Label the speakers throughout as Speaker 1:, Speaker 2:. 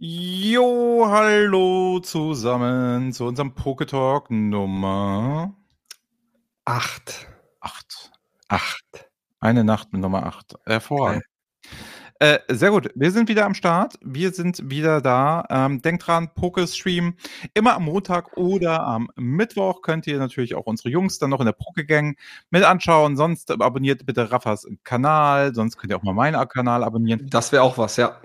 Speaker 1: Jo, hallo zusammen zu unserem Poketalk Nummer
Speaker 2: 8.
Speaker 1: 8. 8. Eine Nacht mit Nummer 8. Hervorragend. Äh, sehr gut. Wir sind wieder am Start. Wir sind wieder da. Ähm, denkt dran, Pokestream immer am Montag oder am Mittwoch. Könnt ihr natürlich auch unsere Jungs dann noch in der Pokegang mit anschauen. Sonst abonniert bitte Raffas Kanal. Sonst könnt ihr auch mal meinen Kanal abonnieren.
Speaker 2: Das wäre auch was, ja.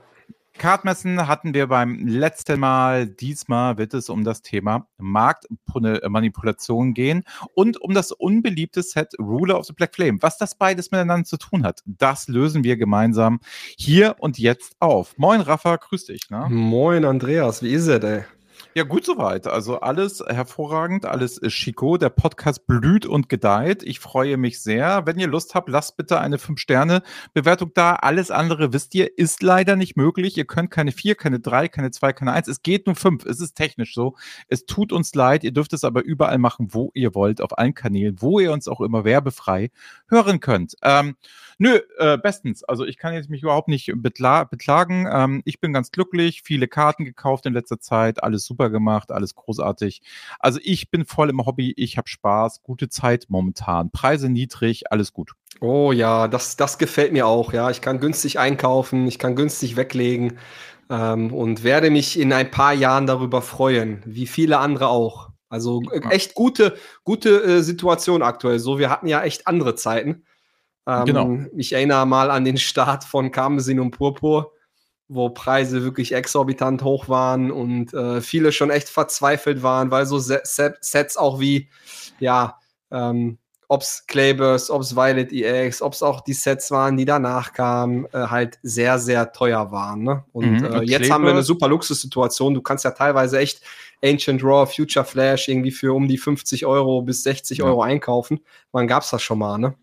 Speaker 1: Kartmessen hatten wir beim letzten Mal. Diesmal wird es um das Thema Marktmanipulation gehen und um das unbeliebte Set Ruler of the Black Flame. Was das beides miteinander zu tun hat, das lösen wir gemeinsam hier und jetzt auf. Moin Rafa, grüß dich.
Speaker 2: Ne? Moin Andreas, wie ist es, ey?
Speaker 1: Ja, gut soweit. Also alles hervorragend, alles Chico. Der Podcast blüht und gedeiht. Ich freue mich sehr. Wenn ihr Lust habt, lasst bitte eine 5-Sterne-Bewertung da. Alles andere, wisst ihr, ist leider nicht möglich. Ihr könnt keine 4, keine 3, keine 2, keine 1. Es geht nur 5. Es ist technisch so. Es tut uns leid. Ihr dürft es aber überall machen, wo ihr wollt, auf allen Kanälen, wo ihr uns auch immer werbefrei hören könnt. Ähm, nö, äh, bestens. Also ich kann jetzt mich überhaupt nicht betla beklagen. Ähm, ich bin ganz glücklich. Viele Karten gekauft in letzter Zeit. Alles super gemacht. Alles großartig. Also ich bin voll im Hobby. Ich habe Spaß. Gute Zeit momentan. Preise niedrig. Alles gut.
Speaker 2: Oh ja, das, das gefällt mir auch. Ja, ich kann günstig einkaufen. Ich kann günstig weglegen. Ähm, und werde mich in ein paar Jahren darüber freuen. Wie viele andere auch. Also echt gute, gute äh, Situation aktuell. So, wir hatten ja echt andere Zeiten. Ähm, genau. Ich erinnere mal an den Start von Karmesin und Purpur, wo Preise wirklich exorbitant hoch waren und äh, viele schon echt verzweifelt waren, weil so Sets auch wie, ja, ähm, ob es Clayburs, ob es Violet EX, ob es auch die Sets waren, die danach kamen, äh, halt sehr, sehr teuer waren. Ne? Und mhm, äh, jetzt haben wir eine super Luxussituation. Du kannst ja teilweise echt Ancient Raw, Future Flash irgendwie für um die 50 Euro bis 60 ja. Euro einkaufen. Wann gab es das schon mal, ne?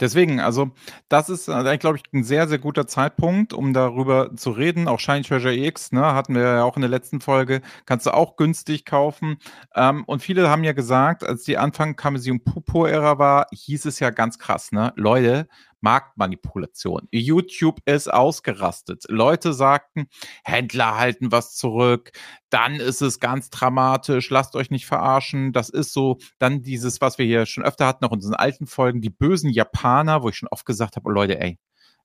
Speaker 1: Deswegen, also das ist eigentlich, glaube ich, ein sehr, sehr guter Zeitpunkt, um darüber zu reden. Auch Shiny Treasure X, ne, hatten wir ja auch in der letzten Folge, kannst du auch günstig kaufen. Ähm, und viele haben ja gesagt, als die Anfang Kamesium Pupo-Ära war, hieß es ja ganz krass, ne, Leute, Marktmanipulation. YouTube ist ausgerastet. Leute sagten, Händler halten was zurück, dann ist es ganz dramatisch, lasst euch nicht verarschen. Das ist so, dann dieses, was wir hier schon öfter hatten, auch in unseren alten Folgen, die bösen Japaner, wo ich schon oft gesagt habe, oh Leute, ey,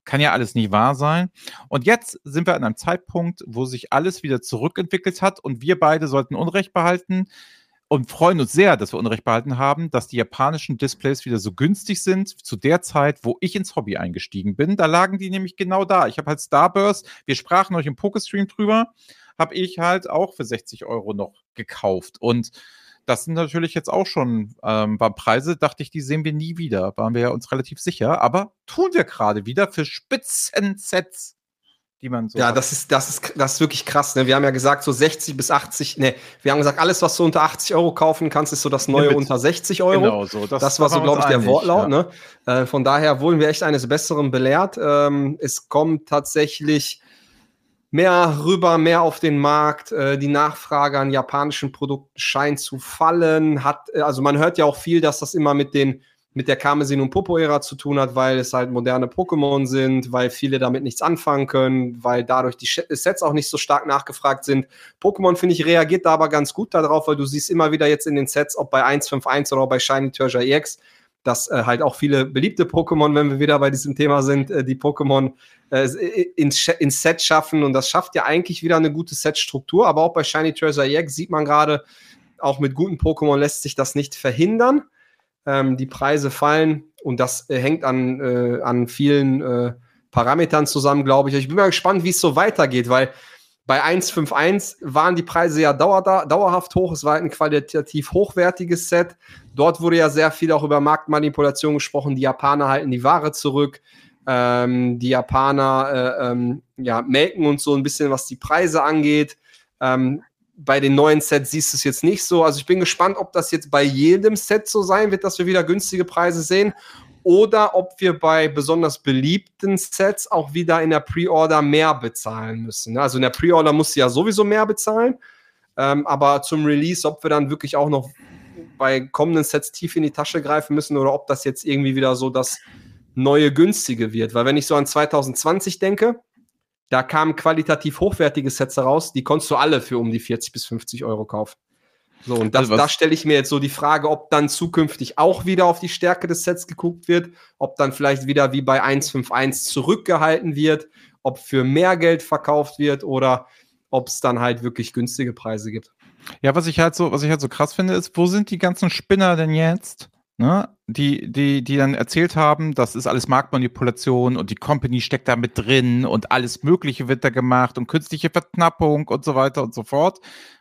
Speaker 1: kann ja alles nicht wahr sein. Und jetzt sind wir an einem Zeitpunkt, wo sich alles wieder zurückentwickelt hat und wir beide sollten Unrecht behalten und freuen uns sehr, dass wir Unrecht behalten haben, dass die japanischen Displays wieder so günstig sind zu der Zeit, wo ich ins Hobby eingestiegen bin. Da lagen die nämlich genau da. Ich habe halt Starburst, wir sprachen euch im Pokestream drüber, habe ich halt auch für 60 Euro noch gekauft. Und das sind natürlich jetzt auch schon ähm, waren Preise, dachte ich, die sehen wir nie wieder. Waren wir uns relativ sicher, aber tun wir gerade wieder für Spitzensets die man so.
Speaker 2: Ja, hat. das ist, das ist, das ist wirklich krass. Ne? Wir haben ja gesagt, so 60 bis 80, ne, wir haben gesagt, alles, was du unter 80 Euro kaufen kannst, ist so das neue unter 60 Euro. Genau, so. Das, das war so, glaube ich, der Wortlaut. Ja. Ne? Äh, von daher wurden wir echt eines Besseren belehrt. Ähm, es kommt tatsächlich mehr rüber, mehr auf den Markt. Äh, die Nachfrage an japanischen Produkten scheint zu fallen. Hat, äh, also man hört ja auch viel, dass das immer mit den mit der Karmesin- und Popo-Ära zu tun hat, weil es halt moderne Pokémon sind, weil viele damit nichts anfangen können, weil dadurch die Sets auch nicht so stark nachgefragt sind. Pokémon, finde ich, reagiert da aber ganz gut darauf, weil du siehst immer wieder jetzt in den Sets, ob bei 151 oder bei Shiny Treasure EX, dass äh, halt auch viele beliebte Pokémon, wenn wir wieder bei diesem Thema sind, äh, die Pokémon äh, ins, ins Set schaffen. Und das schafft ja eigentlich wieder eine gute Setstruktur, aber auch bei Shiny Treasure EX sieht man gerade, auch mit guten Pokémon lässt sich das nicht verhindern ähm, die Preise fallen und das äh, hängt an, äh, an vielen äh, Parametern zusammen, glaube ich. Ich bin mal gespannt, wie es so weitergeht, weil bei 1.5.1 waren die Preise ja dauer, dauerhaft hoch. Es war ein qualitativ hochwertiges Set. Dort wurde ja sehr viel auch über Marktmanipulation gesprochen. Die Japaner halten die Ware zurück. Ähm, die Japaner äh, ähm, ja, melken und so ein bisschen, was die Preise angeht. Ähm, bei den neuen Sets siehst du es jetzt nicht so. Also ich bin gespannt, ob das jetzt bei jedem Set so sein wird, dass wir wieder günstige Preise sehen oder ob wir bei besonders beliebten Sets auch wieder in der Pre-Order mehr bezahlen müssen. Also in der Pre-Order musst du ja sowieso mehr bezahlen, ähm, aber zum Release, ob wir dann wirklich auch noch bei kommenden Sets tief in die Tasche greifen müssen oder ob das jetzt irgendwie wieder so das neue günstige wird. Weil wenn ich so an 2020 denke, da kamen qualitativ hochwertige Sets heraus, die konntest du alle für um die 40 bis 50 Euro kaufen. So, und das, also da stelle ich mir jetzt so die Frage, ob dann zukünftig auch wieder auf die Stärke des Sets geguckt wird, ob dann vielleicht wieder wie bei 151 zurückgehalten wird, ob für mehr Geld verkauft wird oder ob es dann halt wirklich günstige Preise gibt.
Speaker 1: Ja, was ich halt so, was ich halt so krass finde, ist, wo sind die ganzen Spinner denn jetzt? Ne? Die, die, die dann erzählt haben, das ist alles Marktmanipulation und die Company steckt da mit drin und alles Mögliche wird da gemacht und künstliche Verknappung und so weiter und so fort.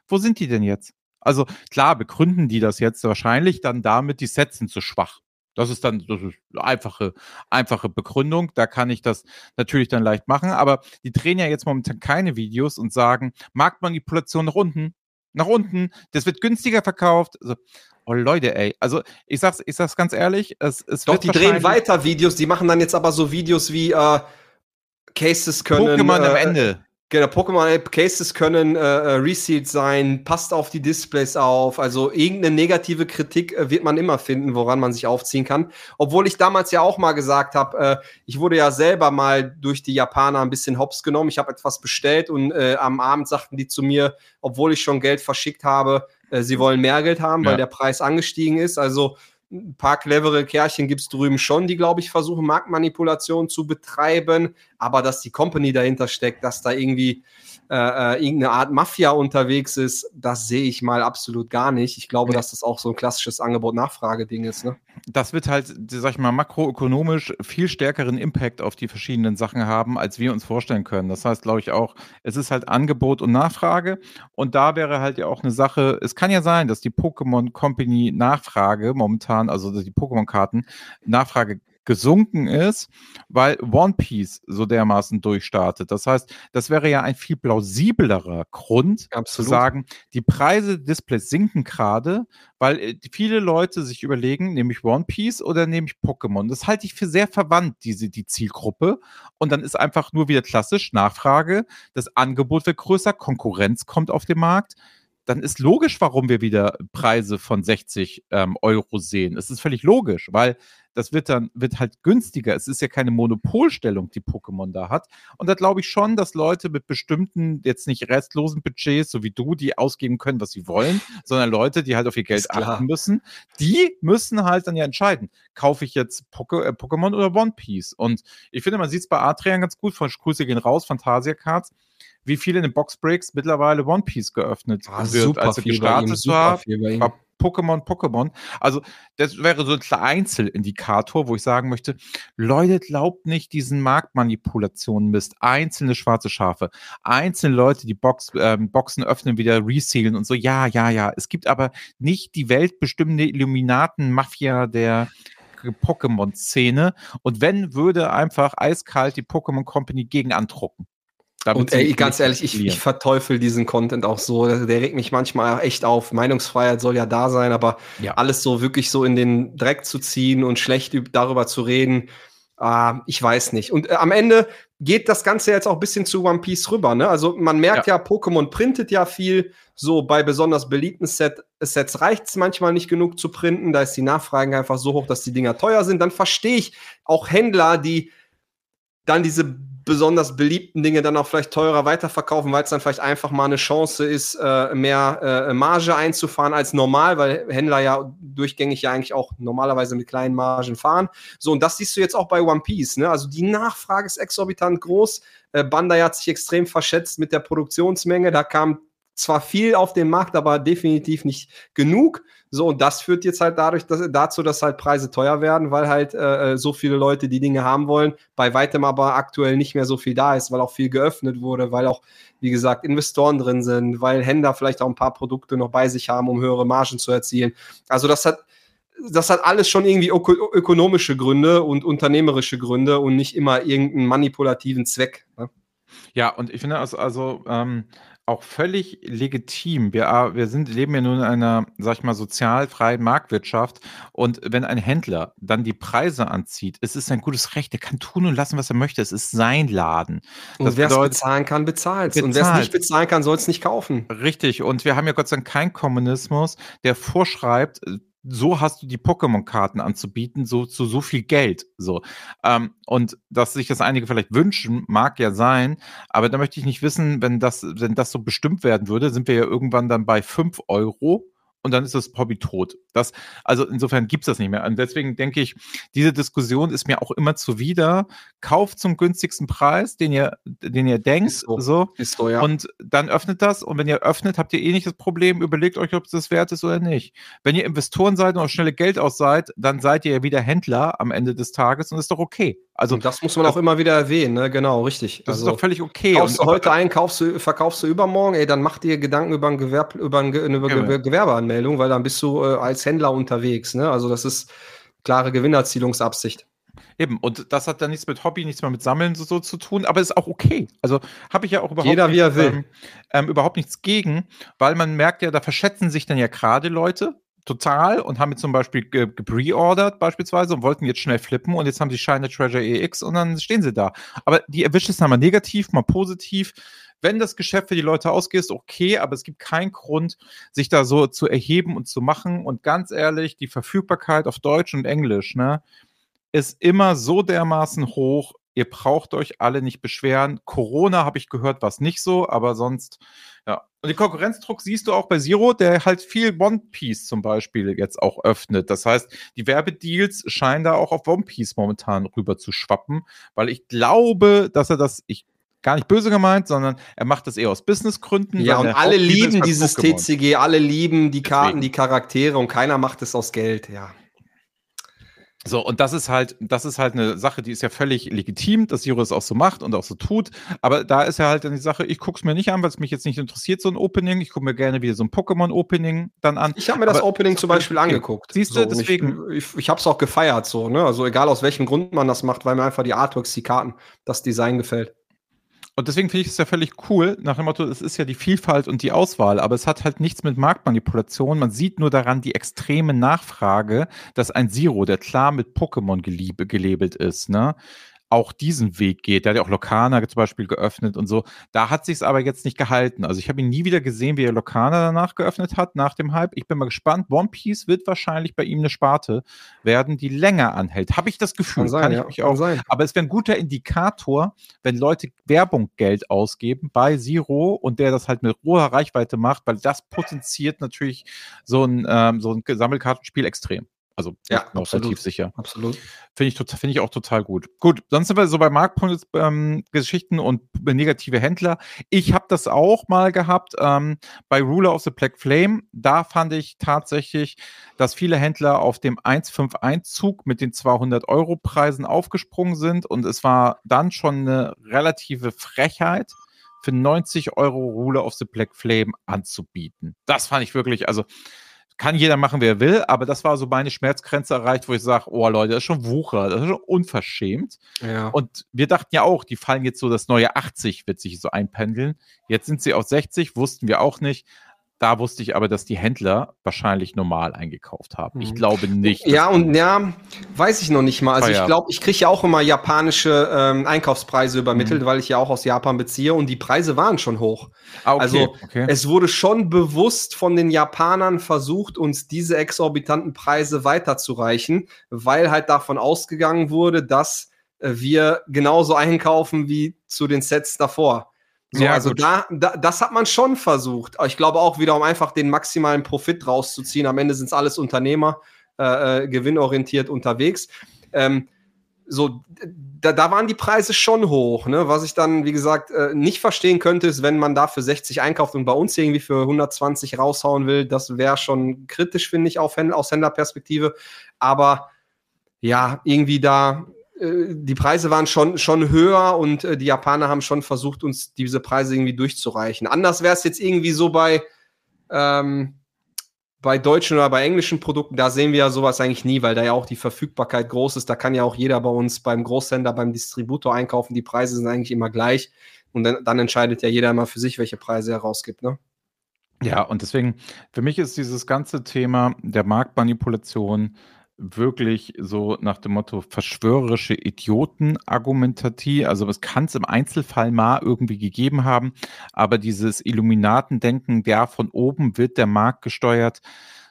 Speaker 1: Wo sind die denn jetzt? Also klar, begründen die das jetzt wahrscheinlich dann damit, die Sets sind zu schwach. Das ist dann das ist einfache, einfache Begründung. Da kann ich das natürlich dann leicht machen. Aber die drehen ja jetzt momentan keine Videos und sagen, Marktmanipulation nach unten, nach unten, das wird günstiger verkauft. Also, oh Leute, ey. Also ich sag's, ich sag's ganz ehrlich, es, es
Speaker 2: Doch, die drehen weiter Videos, die machen dann jetzt aber so Videos wie äh, Cases können.
Speaker 1: Pokémon äh, am Ende.
Speaker 2: Genau, Pokémon-Cases können äh, äh, resealed sein, passt auf die Displays auf. Also irgendeine negative Kritik äh, wird man immer finden, woran man sich aufziehen kann. Obwohl ich damals ja auch mal gesagt habe, äh, ich wurde ja selber mal durch die Japaner ein bisschen hops genommen. Ich habe etwas bestellt und äh, am Abend sagten die zu mir, obwohl ich schon Geld verschickt habe, äh, sie wollen mehr Geld haben, ja. weil der Preis angestiegen ist. Also ein paar clevere Kerlchen gibt es drüben schon, die, glaube ich, versuchen, Marktmanipulation zu betreiben. Aber dass die Company dahinter steckt, dass da irgendwie äh, äh, irgendeine Art Mafia unterwegs ist, das sehe ich mal absolut gar nicht. Ich glaube, dass das auch so ein klassisches Angebot-Nachfrage-Ding ist. Ne?
Speaker 1: Das wird halt, sag ich mal, makroökonomisch viel stärkeren Impact auf die verschiedenen Sachen haben, als wir uns vorstellen können. Das heißt, glaube ich auch, es ist halt Angebot und Nachfrage. Und da wäre halt ja auch eine Sache, es kann ja sein, dass die Pokémon Company Nachfrage momentan, also die Pokémon-Karten, Nachfrage gesunken ist, weil One Piece so dermaßen durchstartet. Das heißt, das wäre ja ein viel plausiblerer Grund Absolut. zu sagen, die Preise Displays sinken gerade, weil äh, viele Leute sich überlegen, nehme ich One Piece oder nehme ich Pokémon? Das halte ich für sehr verwandt, diese, die Zielgruppe. Und dann ist einfach nur wieder klassisch Nachfrage, das Angebot wird größer, Konkurrenz kommt auf den Markt dann ist logisch, warum wir wieder Preise von 60 ähm, Euro sehen. Es ist völlig logisch, weil das wird dann wird halt günstiger. Es ist ja keine Monopolstellung, die Pokémon da hat. Und da glaube ich schon, dass Leute mit bestimmten, jetzt nicht restlosen Budgets, so wie du, die ausgeben können, was sie wollen, sondern Leute, die halt auf ihr Geld achten müssen, die müssen halt dann ja entscheiden, kaufe ich jetzt Poke, äh, Pokémon oder One Piece? Und ich finde, man sieht es bei Adrian ganz gut, von Grüße gehen raus, Fantasia Cards wie viele in den Boxbreaks mittlerweile One Piece geöffnet
Speaker 2: ah, wird. Super also
Speaker 1: gestartet war, war Pokémon, Pokémon. Also das wäre so ein Einzelindikator, wo ich sagen möchte, Leute, glaubt nicht diesen Marktmanipulationen Mist. Einzelne schwarze Schafe, einzelne Leute, die Box, ähm, Boxen öffnen, wieder resealen und so. Ja, ja, ja. Es gibt aber nicht die weltbestimmende Illuminaten-Mafia der Pokémon-Szene. Und wenn, würde einfach eiskalt die Pokémon Company gegen andrucken.
Speaker 2: Und ey, ganz ehrlich, ich, ich verteufel diesen Content auch so. Der regt mich manchmal echt auf. Meinungsfreiheit soll ja da sein, aber ja. alles so wirklich so in den Dreck zu ziehen und schlecht darüber zu reden, äh, ich weiß nicht. Und äh, am Ende geht das Ganze jetzt auch ein bisschen zu One Piece rüber. Ne? Also man merkt ja, ja Pokémon printet ja viel. So bei besonders beliebten Set, Sets reicht es manchmal nicht genug zu printen. Da ist die Nachfrage einfach so hoch, dass die Dinger teuer sind. Dann verstehe ich auch Händler, die dann diese besonders beliebten Dinge dann auch vielleicht teurer weiterverkaufen, weil es dann vielleicht einfach mal eine Chance ist, äh, mehr äh, Marge einzufahren als normal, weil Händler ja durchgängig ja eigentlich auch normalerweise mit kleinen Margen fahren. So, und das siehst du jetzt auch bei One Piece. Ne? Also die Nachfrage ist exorbitant groß. Äh, Bandai hat sich extrem verschätzt mit der Produktionsmenge. Da kam zwar viel auf den Markt, aber definitiv nicht genug. So, und das führt jetzt halt dadurch, dass, dazu, dass halt Preise teuer werden, weil halt äh, äh, so viele Leute die Dinge haben wollen, bei weitem aber aktuell nicht mehr so viel da ist, weil auch viel geöffnet wurde, weil auch, wie gesagt, Investoren drin sind, weil Händler vielleicht auch ein paar Produkte noch bei sich haben, um höhere Margen zu erzielen. Also das hat, das hat alles schon irgendwie öko ökonomische Gründe und unternehmerische Gründe und nicht immer irgendeinen manipulativen Zweck. Ne?
Speaker 1: Ja, und ich finde also, also ähm, auch völlig legitim. Wir, wir sind, leben ja nun in einer, sag ich mal, sozialfreien Marktwirtschaft. Und wenn ein Händler dann die Preise anzieht, es ist ein gutes Recht. Er kann tun und lassen, was er möchte. Es ist sein Laden.
Speaker 2: und wer es bezahlen kann, bezahlt es. Und wer es nicht bezahlen kann, soll es nicht kaufen.
Speaker 1: Richtig. Und wir haben ja Gott sei Dank keinen Kommunismus, der vorschreibt, so hast du die Pokémon-Karten anzubieten, so zu so viel Geld. So. Ähm, und dass sich das einige vielleicht wünschen, mag ja sein, aber da möchte ich nicht wissen, wenn das, wenn das so bestimmt werden würde, sind wir ja irgendwann dann bei 5 Euro und dann ist das Hobby tot. Das, also insofern gibt es das nicht mehr. Und deswegen denke ich, diese Diskussion ist mir auch immer zuwider. Kauft zum günstigsten Preis, den ihr, den ihr denkt. Ist so. so. Ist so ja. Und dann öffnet das. Und wenn ihr öffnet, habt ihr eh nicht das Problem. Überlegt euch, ob es das wert ist oder nicht. Wenn ihr Investoren seid und auch schnelle Geld aus seid, dann seid ihr ja wieder Händler am Ende des Tages und ist doch okay.
Speaker 2: Also und das muss man auch immer wieder erwähnen, ne? genau, richtig.
Speaker 1: Das also, ist doch völlig okay.
Speaker 2: Kaufst du heute ein, kaufst du, verkaufst du übermorgen, ey, dann mach dir Gedanken über, ein Gewerb, über, ein, über ja, Gewerbeanmeldung, weil dann bist du äh, als Händler unterwegs. Ne? Also das ist klare Gewinnerzielungsabsicht.
Speaker 1: Eben, und das hat dann nichts mit Hobby, nichts mehr mit Sammeln so, so zu tun, aber ist auch okay. Also habe ich ja auch überhaupt,
Speaker 2: Jeder, nicht, wie er will. Ähm,
Speaker 1: ähm, überhaupt nichts gegen, weil man merkt ja, da verschätzen sich dann ja gerade Leute, total und haben jetzt zum Beispiel gepreordert beispielsweise und wollten jetzt schnell flippen und jetzt haben sie Shine Treasure EX und dann stehen sie da. Aber die erwischt es dann mal negativ, mal positiv. Wenn das Geschäft für die Leute ausgeht, ist okay, aber es gibt keinen Grund, sich da so zu erheben und zu machen. Und ganz ehrlich, die Verfügbarkeit auf Deutsch und Englisch, ne, ist immer so dermaßen hoch. Ihr braucht euch alle nicht beschweren. Corona habe ich gehört, was nicht so, aber sonst, ja, und den Konkurrenzdruck siehst du auch bei Zero, der halt viel One Piece zum Beispiel jetzt auch öffnet. Das heißt, die Werbedeals scheinen da auch auf One Piece momentan rüber zu schwappen, weil ich glaube, dass er das, ich gar nicht böse gemeint, sondern er macht das eher aus Businessgründen.
Speaker 2: Ja, und alle lieben dieses TCG, alle lieben die Karten, Deswegen. die Charaktere und keiner macht es aus Geld, ja.
Speaker 1: So, und das ist halt, das ist halt eine Sache, die ist ja völlig legitim, dass Siro es auch so macht und auch so tut. Aber da ist ja halt dann die Sache, ich gucke es mir nicht an, weil es mich jetzt nicht interessiert, so ein Opening. Ich gucke mir gerne wieder so ein Pokémon-Opening dann an.
Speaker 2: Ich habe mir das Aber, Opening zum Beispiel okay. angeguckt.
Speaker 1: Siehst du, so, deswegen.
Speaker 2: Ich, ich, ich habe es auch gefeiert, so, ne? Also egal aus welchem Grund man das macht, weil mir einfach die Artworks, die Karten, das Design gefällt.
Speaker 1: Und deswegen finde ich es ja völlig cool, nach dem Motto, es ist ja die Vielfalt und die Auswahl, aber es hat halt nichts mit Marktmanipulation. Man sieht nur daran die extreme Nachfrage, dass ein Zero, der klar mit Pokémon gelabelt ist, ne, auch diesen Weg geht. Der hat ja auch Lokana zum Beispiel geöffnet und so. Da hat sich es aber jetzt nicht gehalten. Also ich habe ihn nie wieder gesehen, wie er Lokana danach geöffnet hat, nach dem Hype. Ich bin mal gespannt. One Piece wird wahrscheinlich bei ihm eine Sparte werden, die länger anhält. Habe ich das Gefühl. Kann, sein, kann ich ja, mich auch sein. Aber es wäre ein guter Indikator, wenn Leute Werbung Geld ausgeben bei Zero und der das halt mit hoher Reichweite macht, weil das potenziert natürlich so ein, ähm, so ein Sammelkartenspiel extrem. Also
Speaker 2: ja, absolut,
Speaker 1: relativ sicher.
Speaker 2: Absolut.
Speaker 1: Finde ich, find ich auch total gut. Gut, sonst sind wir so bei Marktgeschichten ähm, und negative Händler. Ich habe das auch mal gehabt ähm, bei Ruler of the Black Flame. Da fand ich tatsächlich, dass viele Händler auf dem 151-Zug mit den 200-Euro-Preisen aufgesprungen sind und es war dann schon eine relative Frechheit für 90 Euro Ruler of the Black Flame anzubieten. Das fand ich wirklich, also kann jeder machen, wer will, aber das war so meine Schmerzgrenze erreicht, wo ich sage, oh Leute, das ist schon Wucher, das ist schon unverschämt. Ja. Und wir dachten ja auch, die fallen jetzt so, das neue 80 wird sich so einpendeln. Jetzt sind sie auf 60, wussten wir auch nicht. Da wusste ich aber, dass die Händler wahrscheinlich normal eingekauft haben. Ich mhm. glaube nicht.
Speaker 2: Ja, und ja, weiß ich noch nicht mal. Also ich glaube, ich kriege ja auch immer japanische ähm, Einkaufspreise übermittelt, mhm. weil ich ja auch aus Japan beziehe und die Preise waren schon hoch. Ah, okay, also okay. es wurde schon bewusst von den Japanern versucht, uns diese exorbitanten Preise weiterzureichen, weil halt davon ausgegangen wurde, dass äh, wir genauso einkaufen wie zu den Sets davor. So, ja, also da, da, das hat man schon versucht. Ich glaube auch wieder, um einfach den maximalen Profit rauszuziehen. Am Ende sind es alles Unternehmer, äh, äh, gewinnorientiert unterwegs. Ähm, so, da, da waren die Preise schon hoch. Ne? Was ich dann, wie gesagt, äh, nicht verstehen könnte, ist, wenn man da für 60 einkauft und bei uns irgendwie für 120 raushauen will. Das wäre schon kritisch, finde ich, auf, aus Händlerperspektive. Aber ja, irgendwie da die Preise waren schon, schon höher und äh, die Japaner haben schon versucht, uns diese Preise irgendwie durchzureichen. Anders wäre es jetzt irgendwie so bei, ähm, bei deutschen oder bei englischen Produkten, da sehen wir ja sowas eigentlich nie, weil da ja auch die Verfügbarkeit groß ist. Da kann ja auch jeder bei uns beim Großhändler, beim Distributor einkaufen. Die Preise sind eigentlich immer gleich. Und dann, dann entscheidet ja jeder immer für sich, welche Preise er rausgibt. Ne?
Speaker 1: Ja, und deswegen, für mich ist dieses ganze Thema der Marktmanipulation wirklich so nach dem Motto verschwörerische Idioten-Argumentatie. Also es kann es im Einzelfall mal irgendwie gegeben haben, aber dieses Illuminatendenken, der von oben wird der Markt gesteuert,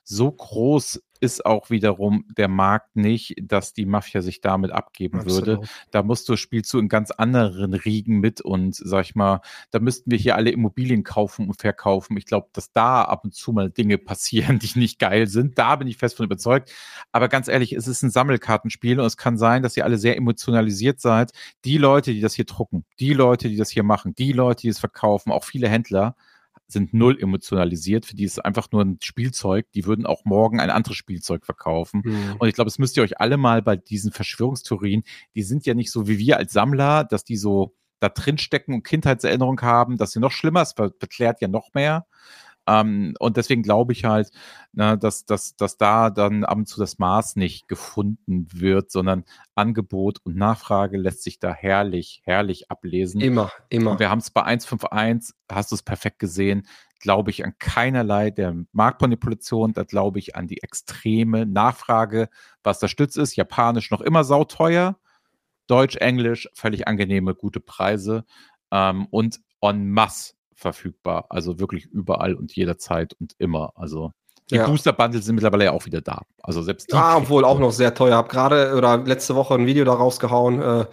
Speaker 1: so groß ist auch wiederum der Markt nicht, dass die Mafia sich damit abgeben Absolut. würde. Da musst du, spielst du in ganz anderen Riegen mit und sag ich mal, da müssten wir hier alle Immobilien kaufen und verkaufen. Ich glaube, dass da ab und zu mal Dinge passieren, die nicht geil sind. Da bin ich fest von überzeugt. Aber ganz ehrlich, es ist ein Sammelkartenspiel und es kann sein, dass ihr alle sehr emotionalisiert seid. Die Leute, die das hier drucken, die Leute, die das hier machen, die Leute, die es verkaufen, auch viele Händler, sind null emotionalisiert. Für die ist es einfach nur ein Spielzeug. Die würden auch morgen ein anderes Spielzeug verkaufen. Mhm. Und ich glaube, es müsst ihr euch alle mal bei diesen Verschwörungstheorien, die sind ja nicht so wie wir als Sammler, dass die so da drin stecken und Kindheitserinnerung haben, dass sie noch schlimmer, es beklärt ja noch mehr. Ähm, und deswegen glaube ich halt, na, dass, dass, dass da dann ab und zu das Maß nicht gefunden wird, sondern Angebot und Nachfrage lässt sich da herrlich, herrlich ablesen.
Speaker 2: Immer, immer.
Speaker 1: Und wir haben es bei 151, hast du es perfekt gesehen, glaube ich an keinerlei der Marktmanipulation, da glaube ich an die extreme Nachfrage, was der Stütz ist. Japanisch noch immer sauteuer, Deutsch, Englisch, völlig angenehme, gute Preise ähm, und en masse verfügbar. Also wirklich überall und jederzeit und immer. Also die ja. Booster Bundles sind mittlerweile ja auch wieder da. Also selbst.
Speaker 2: Ah, obwohl auch noch sehr teuer. Hab gerade oder letzte Woche ein Video da rausgehauen. Äh,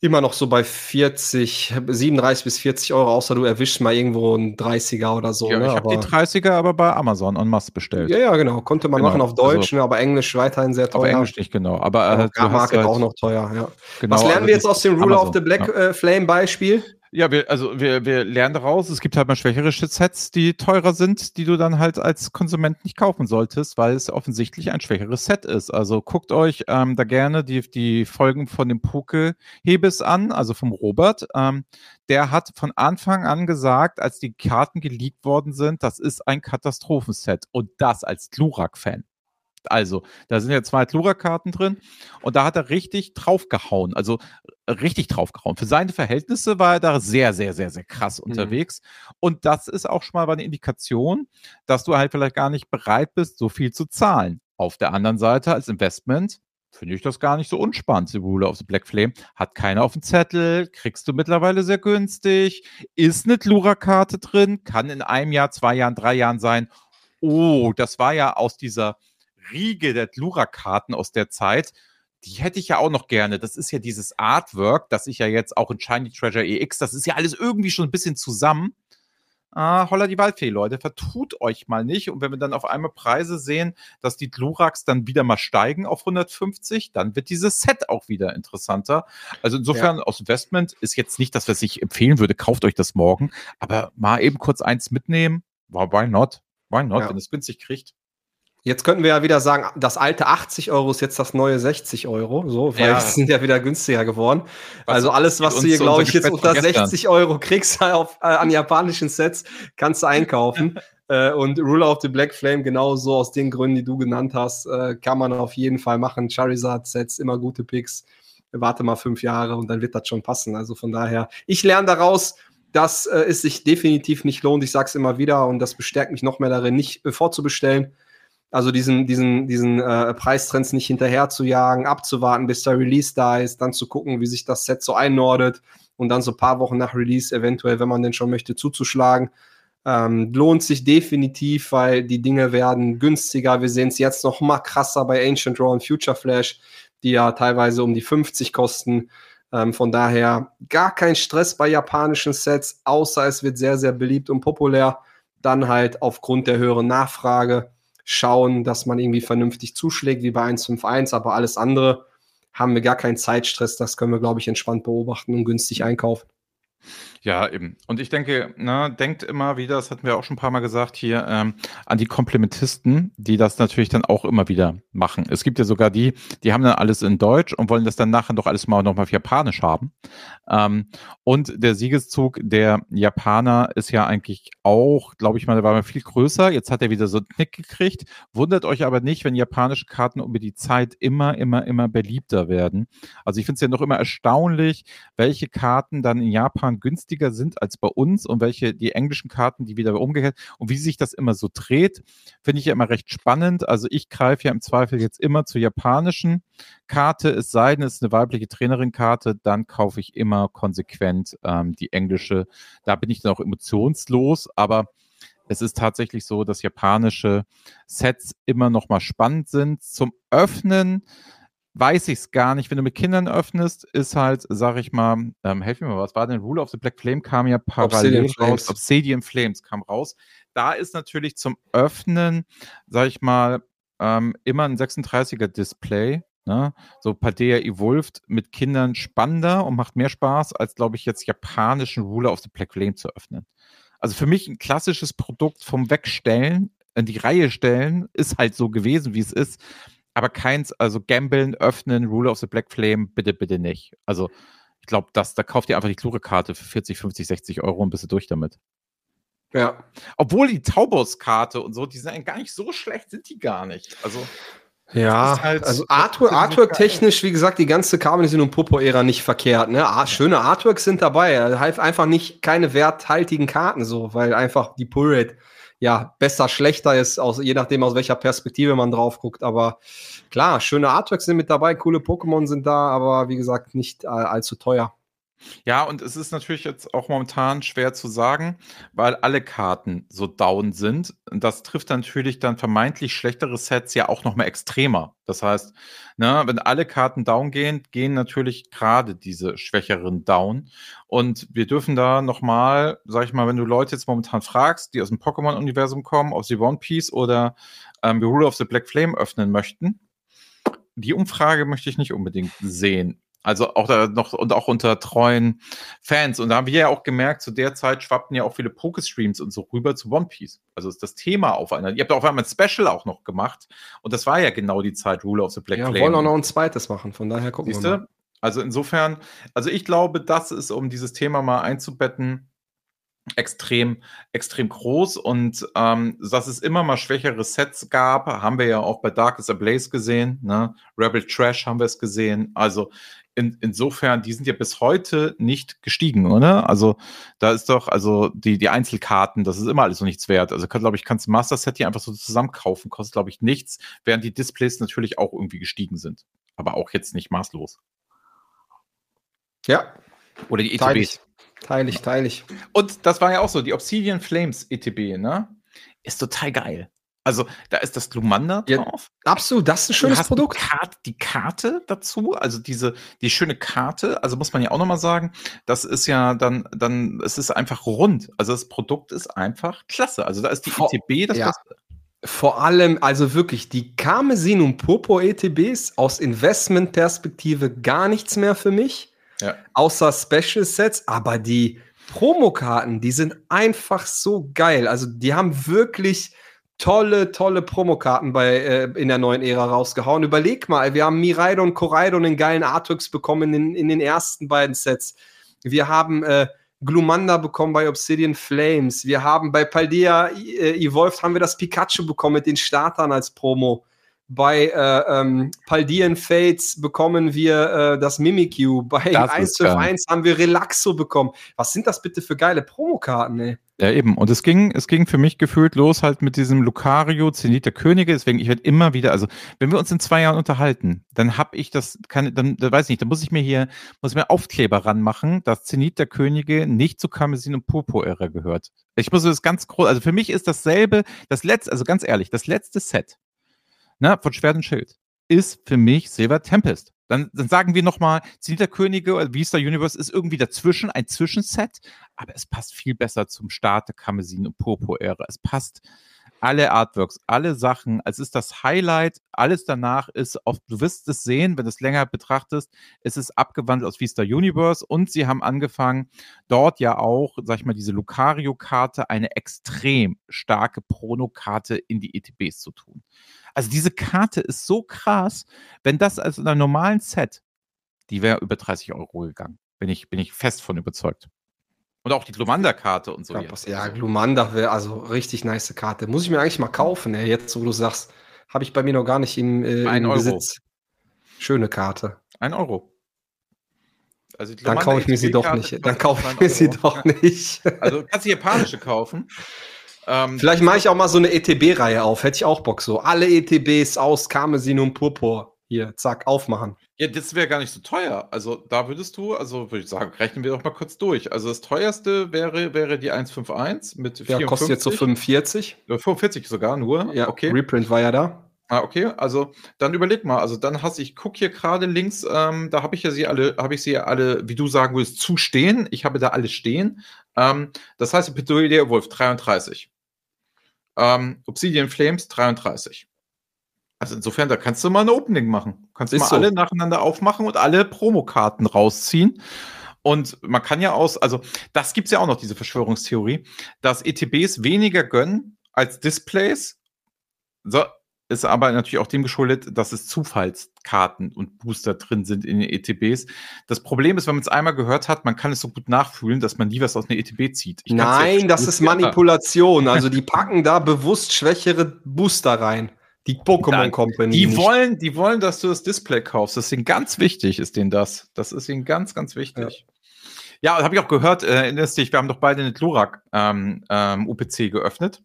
Speaker 2: immer noch so bei 40, 37 bis 40 Euro, außer du erwischst mal irgendwo einen 30er oder so.
Speaker 1: Ja,
Speaker 2: ne?
Speaker 1: ich habe die 30er aber bei Amazon en masse bestellt.
Speaker 2: Ja, ja, genau. Konnte man genau. machen auf Deutsch, also, ne, aber Englisch weiterhin sehr teuer. Auf
Speaker 1: Englisch nicht, genau. Aber
Speaker 2: äh, ja, Market halt, auch noch teuer, ja. Genau, Was lernen also wir jetzt aus dem Ruler Amazon, of the Black ja. äh, Flame Beispiel?
Speaker 1: Ja, wir, also wir, wir lernen daraus, es gibt halt mal schwächere Sets, die teurer sind, die du dann halt als Konsument nicht kaufen solltest, weil es offensichtlich ein schwächeres Set ist. Also guckt euch ähm, da gerne die, die Folgen von dem Poke-Hebes an, also vom Robert. Ähm, der hat von Anfang an gesagt, als die Karten geleakt worden sind, das ist ein Katastrophenset. Und das als Glurak-Fan. Also, da sind ja zwei Tlura-Karten drin und da hat er richtig draufgehauen. Also richtig draufgehauen. Für seine Verhältnisse war er da sehr, sehr, sehr, sehr krass mhm. unterwegs. Und das ist auch schon mal eine Indikation, dass du halt vielleicht gar nicht bereit bist, so viel zu zahlen. Auf der anderen Seite als Investment finde ich das gar nicht so unspannend. The Ruler of the Black Flame hat keiner auf dem Zettel, kriegst du mittlerweile sehr günstig, ist eine Tlura-Karte drin, kann in einem Jahr, zwei Jahren, drei Jahren sein. Oh, das war ja aus dieser Riege der Lura-Karten aus der Zeit, die hätte ich ja auch noch gerne. Das ist ja dieses Artwork, das ich ja jetzt auch in Shiny Treasure EX, das ist ja alles irgendwie schon ein bisschen zusammen. Ah, holla die Waldfee, Leute, vertut euch mal nicht. Und wenn wir dann auf einmal Preise sehen, dass die Gluraks dann wieder mal steigen auf 150, dann wird dieses Set auch wieder interessanter. Also insofern, ja. aus Investment ist jetzt nicht das, was ich empfehlen würde, kauft euch das morgen, aber mal eben kurz eins mitnehmen, why not? Why not, ja. wenn es günstig kriegt.
Speaker 2: Jetzt könnten wir ja wieder sagen, das alte 80 Euro ist jetzt das neue 60 Euro. So, weil ja. sind ja wieder günstiger geworden. Was also alles, was du hier, glaube ich, jetzt unter 60 Euro kriegst auf, äh, an japanischen Sets, kannst du einkaufen. äh, und Ruler of the Black Flame, genauso aus den Gründen, die du genannt hast, äh, kann man auf jeden Fall machen. Charizard-Sets, immer gute Picks. Warte mal fünf Jahre und dann wird das schon passen. Also von daher, ich lerne daraus, dass äh, es sich definitiv nicht lohnt. Ich sage es immer wieder und das bestärkt mich noch mehr darin, nicht äh, vorzubestellen also diesen, diesen, diesen äh, Preistrends nicht hinterher zu jagen, abzuwarten, bis der Release da ist, dann zu gucken, wie sich das Set so einnordet und dann so ein paar Wochen nach Release eventuell, wenn man denn schon möchte, zuzuschlagen. Ähm, lohnt sich definitiv, weil die Dinge werden günstiger. Wir sehen es jetzt noch mal krasser bei Ancient Raw und Future Flash, die ja teilweise um die 50 kosten. Ähm, von daher gar kein Stress bei japanischen Sets, außer es wird sehr, sehr beliebt und populär. Dann halt aufgrund der höheren Nachfrage schauen, dass man irgendwie vernünftig zuschlägt, wie bei 151, aber alles andere haben wir gar keinen Zeitstress. Das können wir, glaube ich, entspannt beobachten und günstig einkaufen.
Speaker 1: Ja, eben. Und ich denke, na, denkt immer wieder, das hatten wir auch schon ein paar Mal gesagt hier, ähm, an die Komplementisten, die das natürlich dann auch immer wieder machen. Es gibt ja sogar die, die haben dann alles in Deutsch und wollen das dann nachher doch alles mal nochmal auf Japanisch haben. Ähm, und der Siegeszug der Japaner ist ja eigentlich auch, glaube ich mal, der war mal viel größer. Jetzt hat er wieder so einen Knick gekriegt. Wundert euch aber nicht, wenn japanische Karten über die Zeit immer, immer, immer beliebter werden. Also ich finde es ja noch immer erstaunlich, welche Karten dann in Japan günstiger sind als bei uns und welche die englischen Karten, die wieder umgekehrt und wie sich das immer so dreht, finde ich ja immer recht spannend. Also ich greife ja im Zweifel jetzt immer zur japanischen Karte, es sei denn, es ist eine weibliche Trainerin-Karte, dann kaufe ich immer konsequent ähm, die englische. Da bin ich dann auch emotionslos, aber es ist tatsächlich so, dass japanische Sets immer noch mal spannend sind. Zum Öffnen weiß ich es gar nicht. Wenn du mit Kindern öffnest, ist halt, sag ich mal, ähm, helf mir mal, was war denn? Rule of the Black Flame kam ja parallel Obsidian raus. Flames. Obsidian Flames kam raus. Da ist natürlich zum Öffnen, sag ich mal, ähm, immer ein 36er Display. Ne? So Padea Evolved mit Kindern spannender und macht mehr Spaß, als, glaube ich, jetzt japanischen Ruler of the Black Flame zu öffnen. Also für mich ein klassisches Produkt vom Wegstellen, in die Reihe stellen, ist halt so gewesen, wie es ist aber keins, also Gambeln, Öffnen, Ruler of the Black Flame, bitte, bitte nicht. Also ich glaube, da kauft ihr einfach die Klure-Karte für 40, 50, 60 Euro und bist du durch damit.
Speaker 2: Ja.
Speaker 1: Obwohl die Taubos-Karte und so, die sind gar nicht so schlecht, sind die gar nicht. Also.
Speaker 2: Ja, halt, also Artwork, Artwork-technisch, wie gesagt, die ganze Carmesin und Popo-Ära nicht verkehrt. Ne? Schöne Artworks sind dabei. Halt einfach nicht keine werthaltigen Karten so, weil einfach die Pull-Rate ja, besser, schlechter ist, aus, je nachdem, aus welcher Perspektive man drauf guckt. Aber klar, schöne Artworks sind mit dabei, coole Pokémon sind da, aber wie gesagt, nicht äh, allzu teuer.
Speaker 1: Ja, und es ist natürlich jetzt auch momentan schwer zu sagen, weil alle Karten so down sind. Das trifft natürlich dann vermeintlich schlechtere Sets ja auch noch mal extremer. Das heißt, ne, wenn alle Karten down gehen, gehen natürlich gerade diese schwächeren down. Und wir dürfen da noch mal, sag ich mal, wenn du Leute jetzt momentan fragst, die aus dem Pokémon-Universum kommen, ob sie One Piece oder ähm, Rule of the Black Flame öffnen möchten, die Umfrage möchte ich nicht unbedingt sehen. Also auch da noch und auch unter treuen Fans. Und da haben wir ja auch gemerkt, zu der Zeit schwappten ja auch viele Poké-Streams und so rüber zu One Piece. Also ist das Thema auf einer. Ihr habt auch einmal ein Special auch noch gemacht. Und das war ja genau die Zeit Ruler of the Black
Speaker 2: ja, Flame. Wir wollen auch noch ein zweites machen, von daher gucken Siehste? wir mal.
Speaker 1: Also insofern, also ich glaube, das ist, um dieses Thema mal einzubetten, extrem, extrem groß und ähm, dass es immer mal schwächere Sets gab, haben wir ja auch bei Darkest Ablaze gesehen, ne? Rebel Trash haben wir es gesehen. Also in, insofern, die sind ja bis heute nicht gestiegen, oder? Also da ist doch, also die, die Einzelkarten, das ist immer alles noch nichts wert. Also glaube ich, kannst du Master Set hier einfach so zusammenkaufen, kostet glaube ich nichts, während die Displays natürlich auch irgendwie gestiegen sind. Aber auch jetzt nicht maßlos.
Speaker 2: Ja.
Speaker 1: Oder die ETBs.
Speaker 2: Teile ich, teile ich.
Speaker 1: Und das war ja auch so, die Obsidian Flames ETB, ne? Ist total geil. Also da ist das Glumanda drauf.
Speaker 2: Ja, absolut, das ist ein schönes Produkt.
Speaker 1: Die Karte, die Karte, dazu, also diese, die schöne Karte, also muss man ja auch nochmal sagen, das ist ja dann, dann, es ist einfach rund. Also das Produkt ist einfach klasse. Also da ist die Vor, ETB das ja. Beste.
Speaker 2: Vor allem, also wirklich, die Karmesin und Popo ETBs aus Investmentperspektive gar nichts mehr für mich. Ja. Außer Special Sets, aber die Promokarten, die sind einfach so geil. Also die haben wirklich tolle, tolle Promokarten bei, äh, in der neuen Ära rausgehauen. Überleg mal, wir haben Miraido und Koraido einen geilen Artworks bekommen in, in den ersten beiden Sets. Wir haben äh, Glumanda bekommen bei Obsidian Flames. Wir haben bei Paldea äh, Evolved haben wir das Pikachu bekommen mit den Startern als Promo. Bei äh, ähm, Paldean Fates bekommen wir äh, das Mimikyu. Bei 1 zu 1 haben wir Relaxo bekommen. Was sind das bitte für geile Promokarten, ey?
Speaker 1: Ja, eben. Und es ging, es ging für mich gefühlt los halt mit diesem Lucario, Zenit der Könige. Deswegen, ich werde immer wieder, also wenn wir uns in zwei Jahren unterhalten, dann habe ich das, kann, dann, dann weiß ich nicht, dann muss ich mir hier, muss ich mir Aufkleber ranmachen, dass Zenit der Könige nicht zu Karmesin und Purpur-Ära gehört. Ich muss das ganz groß, also für mich ist dasselbe, das letzte, also ganz ehrlich, das letzte Set ne, von Schwert und Schild, ist für mich Silver Tempest. Dann, dann sagen wir nochmal, Könige oder Vista Universe ist irgendwie dazwischen, ein Zwischenset, aber es passt viel besser zum Start der Kamesin und Purpur-Ära. Es passt alle Artworks, alle Sachen. Es ist das Highlight. Alles danach ist, auf, du wirst es sehen, wenn du es länger betrachtest, es ist abgewandelt aus Vista Universe und sie haben angefangen, dort ja auch, sag ich mal, diese Lucario-Karte, eine extrem starke Prono-Karte in die ETBs zu tun. Also diese Karte ist so krass, wenn das als in einem normalen Set, die wäre über 30 Euro gegangen. Bin ich, bin ich fest von überzeugt. Und auch die Glumanda-Karte und so.
Speaker 2: Ja, ja also Glumanda wäre also richtig nice Karte. Muss ich mir eigentlich mal kaufen, ey. jetzt wo du sagst, habe ich bei mir noch gar nicht im, äh,
Speaker 1: Ein im Besitz.
Speaker 2: Schöne Karte.
Speaker 1: Ein Euro.
Speaker 2: Also dann kaufe ich mir sie doch nicht. Dann kaufe ich mir sie doch nicht.
Speaker 1: Also kannst du japanische kaufen.
Speaker 2: Ähm, Vielleicht mache ich auch mal so eine ETB-Reihe auf. Hätte ich auch Bock so. Alle ETBs aus Karmesin und Purpur. Hier, zack, aufmachen.
Speaker 1: Ja, das wäre gar nicht so teuer. Also da würdest du, also würde ich sagen, rechnen wir doch mal kurz durch. Also das teuerste wäre, wäre die 151 mit
Speaker 2: 54. Ja, kostet jetzt so 45.
Speaker 1: 45 sogar nur.
Speaker 2: Ja, okay. Reprint war ja da.
Speaker 1: Ah, okay. Also dann überleg mal. Also dann hast ich gucke hier gerade links, ähm, da habe ich ja sie alle, habe ich sie ja alle, wie du sagen würdest, zu stehen. Ich habe da alle stehen. Ähm, das heißt, Petulia Wolf 33. Ähm, Obsidian Flames 33. Also insofern, da kannst du mal ein Opening machen. Kannst du mal so. alle nacheinander aufmachen und alle Promokarten rausziehen. Und man kann ja aus, also das gibt es ja auch noch, diese Verschwörungstheorie, dass ETBs weniger gönnen als Displays. So, ist aber natürlich auch dem geschuldet, dass es Zufallskarten und Booster drin sind in den ETBs. Das Problem ist, wenn man es einmal gehört hat, man kann es so gut nachfühlen, dass man nie was aus einer ETB zieht.
Speaker 2: Ich Nein, das ist Manipulation. Also die packen da bewusst schwächere Booster rein. Die Pokémon Company.
Speaker 1: Die wollen, die wollen, dass du das Display kaufst. Das ist ihnen ganz wichtig, ist denen das. Das ist ihnen ganz, ganz wichtig. Ja, ja habe ich auch gehört, äh, erinnerst dich, wir haben doch beide eine Glurak ähm, ähm, UPC geöffnet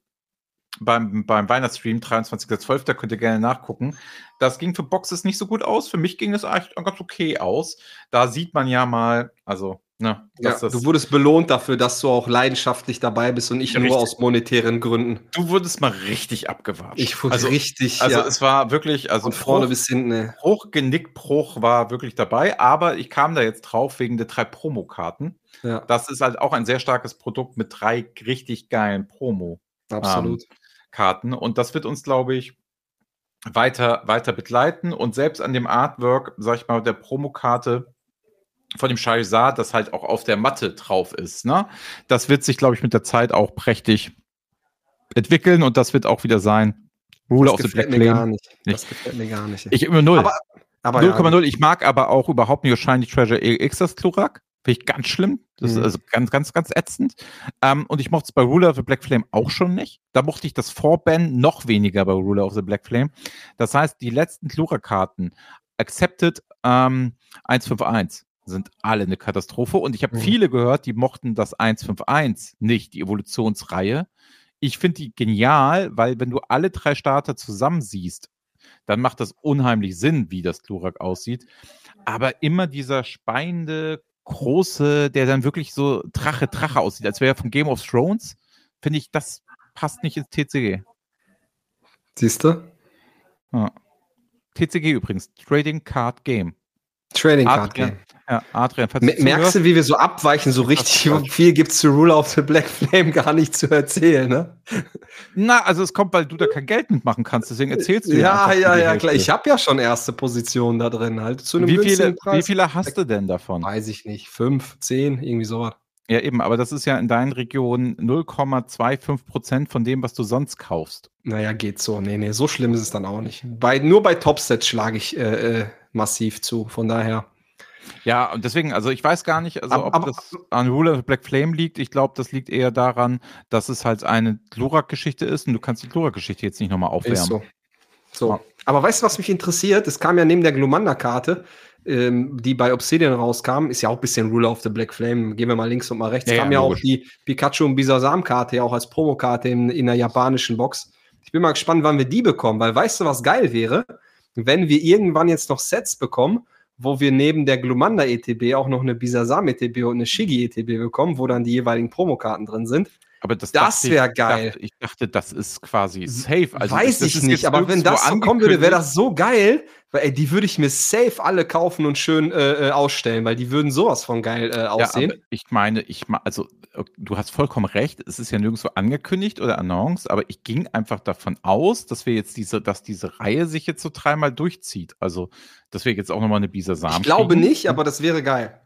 Speaker 1: beim, beim Weihnachtsstream, 23.12., da könnt ihr gerne nachgucken. Das ging für Boxes nicht so gut aus. Für mich ging es eigentlich ganz okay aus. Da sieht man ja mal, also, ne,
Speaker 2: ja, du wurdest belohnt dafür, dass du auch leidenschaftlich dabei bist und nicht richtig. nur aus monetären Gründen.
Speaker 1: Du wurdest mal richtig abgewatscht.
Speaker 2: Ich wurde
Speaker 1: also,
Speaker 2: richtig,
Speaker 1: Also ja. es war wirklich, also
Speaker 2: Von vorne Bruch, bis hinten. Ne.
Speaker 1: Bruch, Genickbruch war wirklich dabei, aber ich kam da jetzt drauf wegen der drei Promokarten. Ja. Das ist halt auch ein sehr starkes Produkt mit drei richtig geilen Promo.
Speaker 2: Absolut. Ähm,
Speaker 1: Karten. Und das wird uns, glaube ich, weiter, weiter begleiten. Und selbst an dem Artwork, sag ich mal, der Promokarte von dem Charizard, das halt auch auf der Matte drauf ist, ne? Das wird sich, glaube ich, mit der Zeit auch prächtig entwickeln und das wird auch wieder sein.
Speaker 2: Ruler of the Black Flame. Gar nicht. Das gefällt mir gar nicht.
Speaker 1: Ich immer null. Aber, aber 0,0. Ja. Ich mag aber auch überhaupt nicht Shiny Treasure EX das Chlorak. Finde ich ganz schlimm. Das mhm. ist also ganz, ganz, ganz ätzend. Ähm, und ich mochte es bei Ruler of the Black Flame auch schon nicht. Da mochte ich das Vorban noch weniger bei Ruler of the Black Flame. Das heißt, die letzten Klura-Karten, Accepted ähm, 151, sind alle eine Katastrophe. Und ich habe mhm. viele gehört, die mochten das 151 nicht, die Evolutionsreihe. Ich finde die genial, weil wenn du alle drei Starter zusammen siehst, dann macht das unheimlich Sinn, wie das Glurak aussieht. Aber immer dieser speiende, große, der dann wirklich so Drache, Drache aussieht, als wäre er von Game of Thrones, finde ich, das passt nicht ins TCG.
Speaker 2: Siehst du?
Speaker 1: Ja. TCG übrigens, Trading Card Game.
Speaker 2: Trading Card Game. Ja, Adrian, Merkst du, wie wir so abweichen, so richtig viel gibt es zu Ruler of the Black Flame gar nicht zu erzählen, ne?
Speaker 1: Na, also es kommt, weil du da kein Geld mitmachen kannst, deswegen erzählst du
Speaker 2: ja. Ja, ja, ja, klar. Ich habe ja schon erste Positionen da drin, halt.
Speaker 1: Zu einem wie, viele, Preis. wie viele hast du denn davon?
Speaker 2: Weiß ich nicht. Fünf, zehn, irgendwie sowas.
Speaker 1: Ja, eben, aber das ist ja in deinen Regionen 0,25 Prozent von dem, was du sonst kaufst.
Speaker 2: Naja, geht so. Nee, nee, so schlimm ist es dann auch nicht. Bei, nur bei Topsets schlage ich äh, äh, massiv zu. Von daher.
Speaker 1: Ja, und deswegen, also ich weiß gar nicht, also ob aber, das an Ruler of Black Flame liegt. Ich glaube, das liegt eher daran, dass es halt eine Glurak-Geschichte ist und du kannst die Glurak-Geschichte jetzt nicht nochmal aufwärmen. Ist
Speaker 2: so. So. Aber weißt du, was mich interessiert? Es kam ja neben der Glumanda-Karte, ähm, die bei Obsidian rauskam, ist ja auch ein bisschen Ruler of the Black Flame. Gehen wir mal links und mal rechts. Ja, kam ja, ja auch die Pikachu und Bisasam-Karte ja auch als Promokarte in, in der japanischen Box. Ich bin mal gespannt, wann wir die bekommen, weil weißt du, was geil wäre? Wenn wir irgendwann jetzt noch Sets bekommen, wo wir neben der Glumanda ETB auch noch eine Bisasam ETB und eine Shigi ETB bekommen, wo dann die jeweiligen Promokarten drin sind.
Speaker 1: Aber das, das wäre geil. Dachte, ich dachte, das ist quasi safe.
Speaker 2: Also Weiß das, das ich nicht, aber wenn das so kommen würde, wäre das so geil, weil ey, die würde ich mir safe alle kaufen und schön äh, äh ausstellen, weil die würden sowas von geil äh, aussehen. Ja,
Speaker 1: ich meine, ich also du hast vollkommen recht, es ist ja nirgendwo angekündigt oder announced, aber ich ging einfach davon aus, dass wir jetzt diese, dass diese Reihe sich jetzt so dreimal durchzieht. Also, dass wir jetzt auch nochmal eine Bisa Samen
Speaker 2: Ich glaube kriegen. nicht, aber das wäre geil.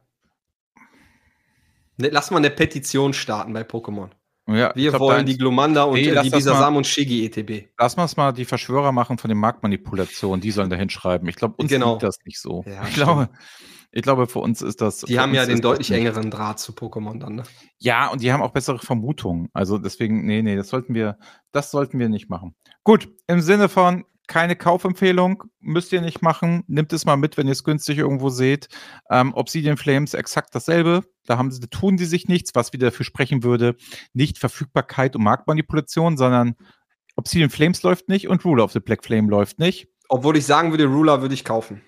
Speaker 2: Ne, lass mal eine Petition starten bei Pokémon. Ja, wir glaub, wollen die Glumanda und nee, die Bisasam und Shigi ETB.
Speaker 1: Lass mal mal die Verschwörer machen von den Marktmanipulationen, die sollen da hinschreiben. Ich glaube, uns genau. das nicht so. Ja, ich glaube, ich glaube, für uns ist das.
Speaker 2: Die haben ja den deutlich engeren Draht zu Pokémon dann, ne?
Speaker 1: Ja, und die haben auch bessere Vermutungen. Also deswegen, nee, nee, das sollten wir, das sollten wir nicht machen. Gut, im Sinne von, keine Kaufempfehlung, müsst ihr nicht machen. Nimmt es mal mit, wenn ihr es günstig irgendwo seht. Ähm, Obsidian Flames exakt dasselbe. Da haben sie, tun sie sich nichts, was wieder dafür sprechen würde. Nicht Verfügbarkeit und Marktmanipulation, sondern Obsidian Flames läuft nicht und Ruler of the Black Flame läuft nicht.
Speaker 2: Obwohl ich sagen würde, Ruler würde ich kaufen.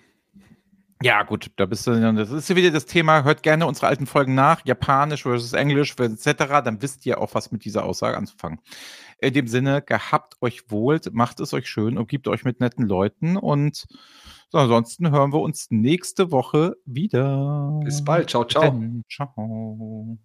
Speaker 1: Ja, gut, da bist du, das ist ja wieder das Thema, hört gerne unsere alten Folgen nach, Japanisch versus Englisch etc., dann wisst ihr auch, was mit dieser Aussage anzufangen. In dem Sinne, gehabt euch wohl, macht es euch schön und gebt euch mit netten Leuten und so, ansonsten hören wir uns nächste Woche wieder.
Speaker 2: Bis bald, ciao, ciao.
Speaker 1: ciao.